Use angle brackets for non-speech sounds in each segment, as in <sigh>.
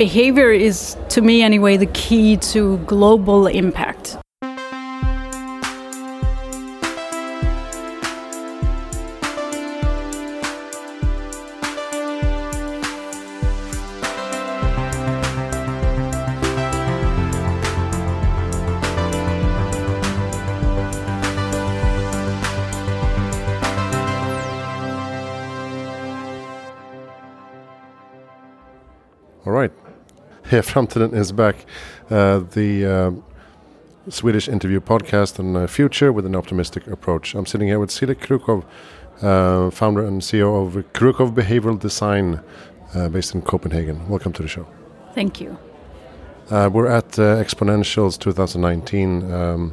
behavior is, to me anyway, the key to global impact. All right. Here, <laughs> Framtiden is back. Uh, the uh, Swedish interview podcast on uh, future with an optimistic approach. I'm sitting here with Cecilia Krukow, uh, founder and CEO of Krukow Behavioral Design, uh, based in Copenhagen. Welcome to the show. Thank you. Uh, we're at uh, Exponentials 2019, um,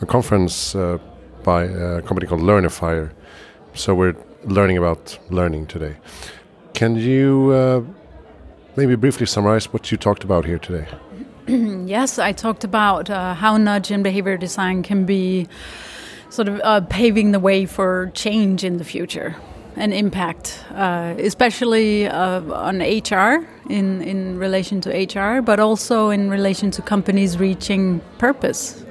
a conference uh, by a company called Learnifier. So we're learning about learning today. Can you uh, maybe briefly summarize what you talked about here today? <clears throat> yes, I talked about uh, how nudge and behavior design can be sort of uh, paving the way for change in the future and impact, uh, especially uh, on HR in, in relation to HR, but also in relation to companies reaching purpose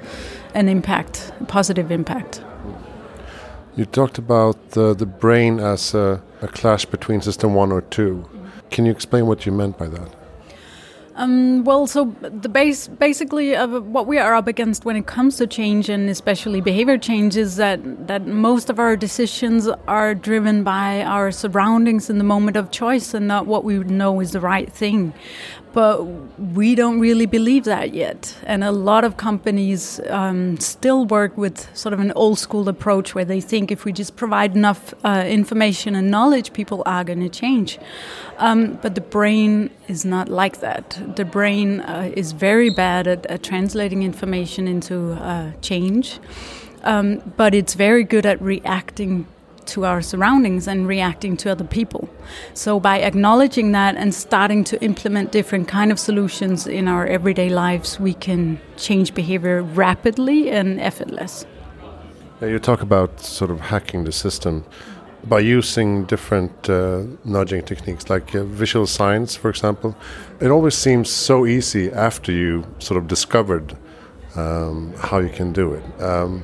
and impact, positive impact. You talked about the, the brain as a, a clash between system one or two. Can you explain what you meant by that? Um, well, so the base, basically, of what we are up against when it comes to change and especially behavior change is that that most of our decisions are driven by our surroundings in the moment of choice and not what we know is the right thing. But we don't really believe that yet, and a lot of companies um, still work with sort of an old school approach where they think if we just provide enough uh, information and knowledge, people are going to change. Um, but the brain is not like that. The brain uh, is very bad at, at, translating information into uh, change, um, but it's very good at reacting to our surroundings and reacting to other people. So by acknowledging that and starting to implement different kind of solutions in our everyday lives, we can change behavior rapidly and effortless. Yeah, you talk about sort of hacking the system by using different uh, nudging techniques like uh, visual signs, for example. It always seems so easy after you sort of discovered um, how you can do it. Um,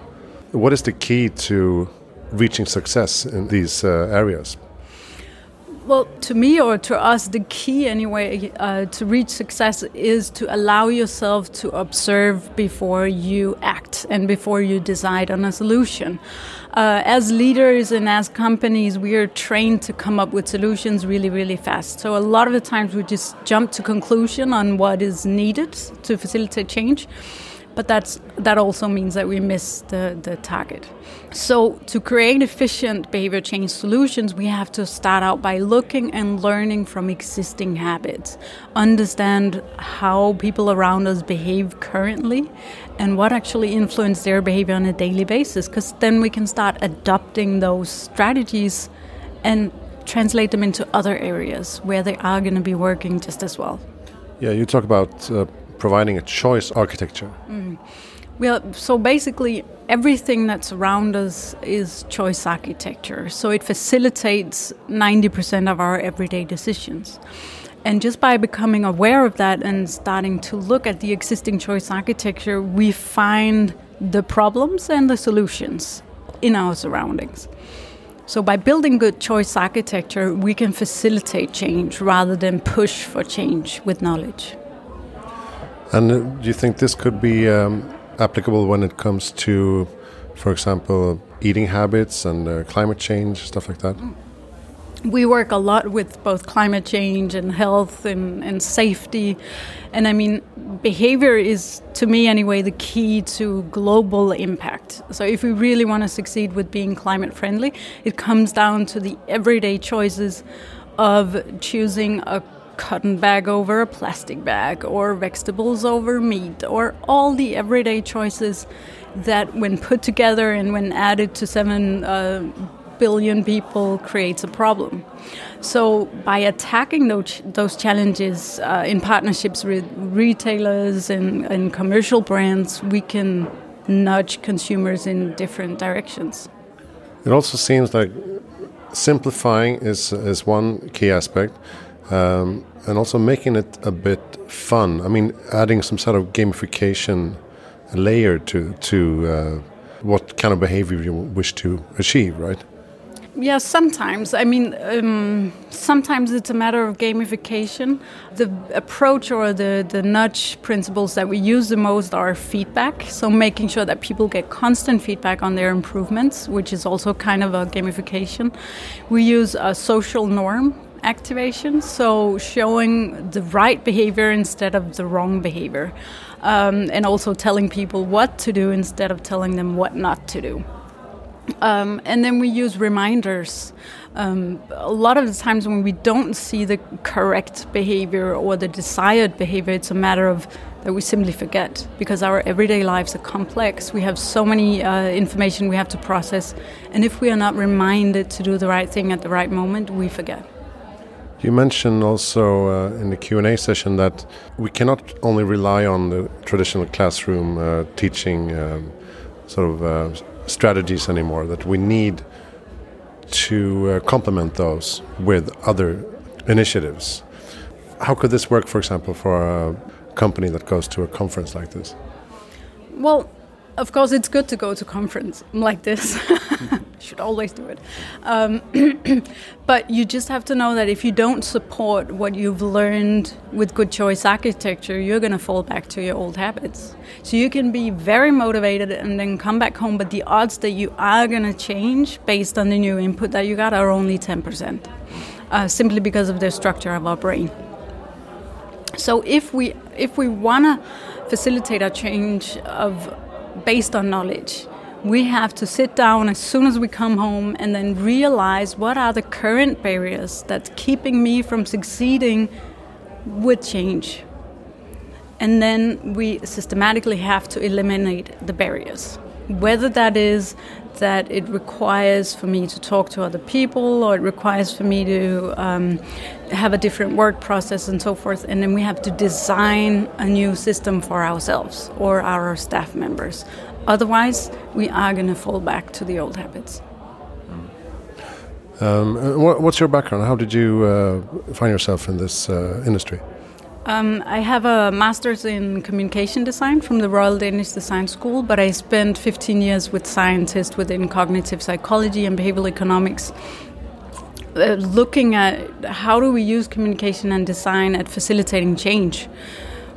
what is the key to reaching success in these uh, areas? Well, to me or to us, the key anyway uh, to reach success is to allow yourself to observe before you act and before you decide on a solution. Uh, as leaders and as companies, we are trained to come up with solutions really, really fast. So a lot of the times we just jump to conclusion on what is needed to facilitate change but that's that also means that we miss the, the target. So to create efficient behavior change solutions, we have to start out by looking and learning from existing habits, understand how people around us behave currently, and what actually influence their behavior on a daily basis. Because then we can start adopting those strategies and translate them into other areas where they are going to be working just as well. Yeah, you talk about uh, providing a choice architecture. Mm. Well, so basically, everything that's around us is choice architecture. So it facilitates 90% of our everyday decisions. And just by becoming aware of that and starting to look at the existing choice architecture, we find the problems and the solutions in our surroundings. So, by building good choice architecture, we can facilitate change rather than push for change with knowledge. And uh, do you think this could be um, applicable when it comes to, for example, eating habits and uh, climate change, stuff like that? We work a lot with both climate change and health and, and safety. And I mean, behavior is, to me anyway, the key to global impact. So, if we really want to succeed with being climate friendly, it comes down to the everyday choices of choosing a cotton bag over a plastic bag, or vegetables over meat, or all the everyday choices that, when put together and when added to seven uh, billion people, creates a problem. So, by attacking those, those challenges uh, in partnerships with retailers and, and commercial brands, we can nudge consumers in different directions. It also seems like simplifying is, is one key aspect um, and also making it a bit fun. I mean, adding some sort of gamification layer to to uh, what kind of behavior you wish to achieve, right? Yeah, sometimes. I mean, um, sometimes it's a matter of gamification. The approach or the, the nudge principles that we use the most are feedback. So, making sure that people get constant feedback on their improvements, which is also kind of a gamification. We use a social norm activation, so showing the right behavior instead of the wrong behavior. Um, and also telling people what to do instead of telling them what not to do. Um, and then we use reminders. Um, a lot of the times when we don't see the correct behavior or the desired behavior, it's a matter of that we simply forget because our everyday lives are complex. We have so many uh, information we have to process, and if we are not reminded to do the right thing at the right moment, we forget. You mentioned also uh, in the Q&A session that we cannot only rely on the traditional classroom uh, teaching um, sort of uh, strategies anymore, that we need to uh, complement those with other initiatives. How could this work, for example, for a company that goes to a conference like this? Well, of course, it's good to go to conference <laughs> like this. <laughs> Should always do it. Um, <clears throat> but you just have to know that if you don't support what you've learned with good choice architecture, you're going to fall back to your old habits. So you can be very motivated and then come back home, but the odds that you are going to change based on the new input that you got are only 10%, uh, simply because of the structure of our brain. So if we if we want to facilitate a change of based on knowledge. We have to sit down as soon as we come home and then realize what are the current barriers that's keeping me from succeeding with change. And then we systematically have to eliminate the barriers. Whether that is that it requires for me to talk to other people or it requires for me to um, have a different work process and so forth. And then we have to design a new system for ourselves or our staff members. Otherwise, we are going to fall back to the old habits. Um, what's your background? How did you uh, find yourself in this uh, industry? Um, I have a master's in communication design from the Royal Danish Design School, but I spent 15 years with scientists within cognitive psychology and behavioral economics, uh, looking at how do we use communication and design at facilitating change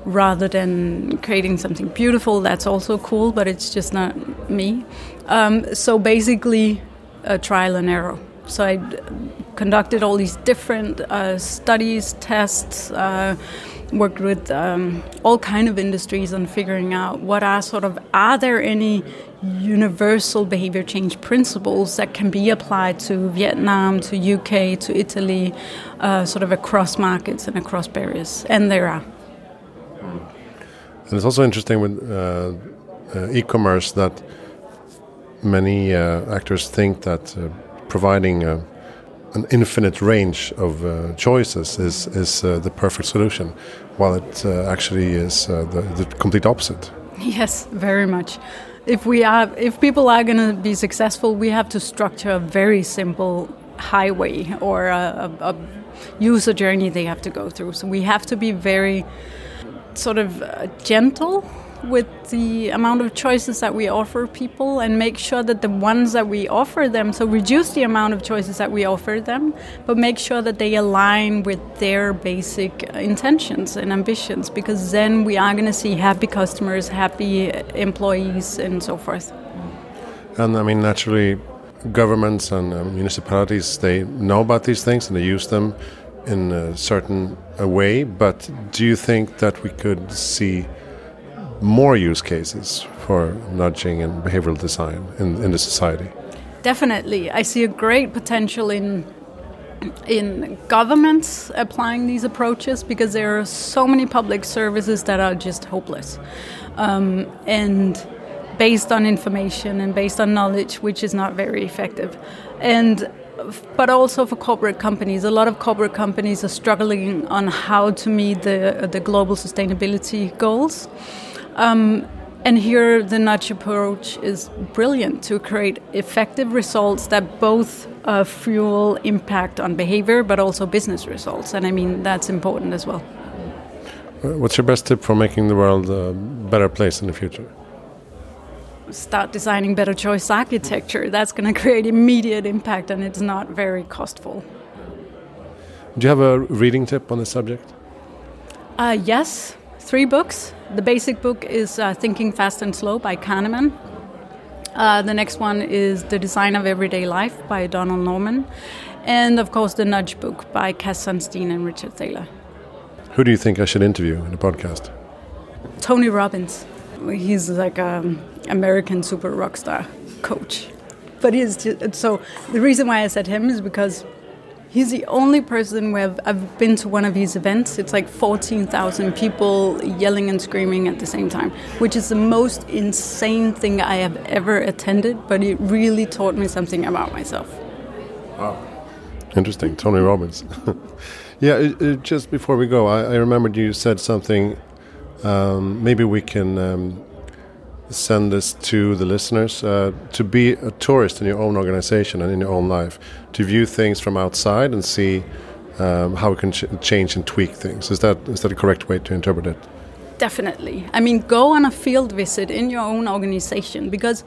rather than creating something beautiful. That's also cool, but it's just not me. Um, so basically, a trial and error. So I conducted all these different uh, studies, tests. Uh, worked with um, all kind of industries on figuring out what are sort of are there any universal behavior change principles that can be applied to Vietnam, to UK, to Italy, uh, sort of across markets and across barriers, and there are. And it's also interesting with uh, uh, e-commerce that many uh, actors think that uh, providing an infinite range of uh, choices is is the perfect solution, while it actually is the, the complete opposite. Yes, very much if we are if people are going to be successful we have to structure a very simple highway or a, a, a, user journey they have to go through so we have to be very sort of uh, gentle with the amount of choices that we offer people and make sure that the ones that we offer them, so reduce the amount of choices that we offer them, but make sure that they align with their basic intentions and ambitions because then we are going to see happy customers, happy employees, and so forth. And I mean, naturally, governments and uh, municipalities they know about these things and they use them in a certain way, but do you think that we could see more use cases for nudging and behavioral design in, in the society? Definitely. I see a great potential in in governments applying these approaches because there are so many public services that are just hopeless. Um, and based on information and based on knowledge, which is not very effective. And but also for corporate companies. A lot of corporate companies are struggling on how to meet the, the global sustainability goals. Um, and here, the nudge approach is brilliant to create effective results that both uh, fuel impact on behavior, but also business results. And I mean, that's important as well. Uh, what's your best tip for making the world a better place in the future? Start designing better choice architecture. That's going to create immediate impact and it's not very costful. Do you have a reading tip on the subject? Uh, yes, three books. The basic book is uh, Thinking Fast and Slow by Kahneman. Uh, the next one is The Design of Everyday Life by Donald Norman. And of course, The Nudge book by Cass Sunstein and Richard Thaler. Who do you think I should interview in a podcast? Tony Robbins. He's like an American super rock star coach. But he's just, so the reason why I said him is because he's the only person where I've, I've been to one of his events. It's like 14,000 people yelling and screaming at the same time, which is the most insane thing I have ever attended, but it really taught me something about myself. Wow. Interesting. Tony Robbins. <laughs> Yeah, it, it, just before we go, I, I remembered you said something. Um, maybe we can um, send this to the listeners uh, to be a tourist in your own organization and in your own life, to view things from outside and see um, how we can ch change and tweak things. Is that is that a correct way to interpret it? Definitely. I mean, go on a field visit in your own organization because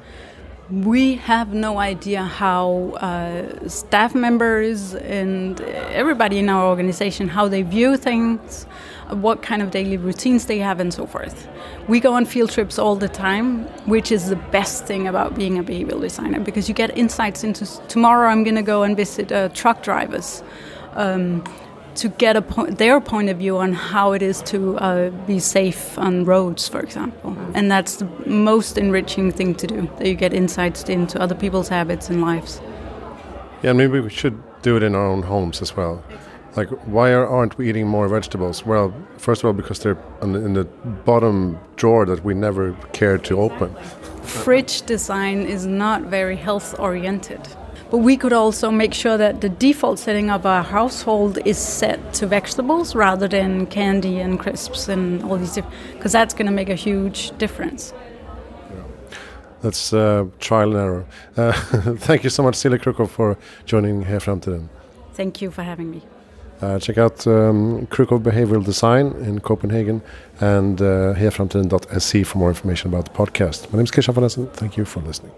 we have no idea how uh, staff members and everybody in our organization how they view things what kind of daily routines they have and so forth. We go on field trips all the time which is the best thing about being a behavioral designer because you get insights into tomorrow i'm going to go and visit uh, truck drivers. Um, to get a po their point of view on how it is to uh, be safe on roads, for example. And that's the most enriching thing to do, that you get insights into other people's habits and lives. Yeah, maybe we should do it in our own homes as well. Like, why aren't we eating more vegetables? Well, first of all, because they're in the bottom drawer that we never care to open. Fridge design is not very health oriented. But we could also make sure that the default setting of our household is set to vegetables rather than candy and crisps and all these because that's going to make a huge difference. That's uh, trial and error. Uh, <laughs> thank you so much, Celia Krukow, for joining here Framtiden. Thank you for having me. Uh, check out um, Krukow Behavioral Design in Copenhagen and uh, herframtiden.se for more information about the podcast. My name is Christian van Thank you for listening.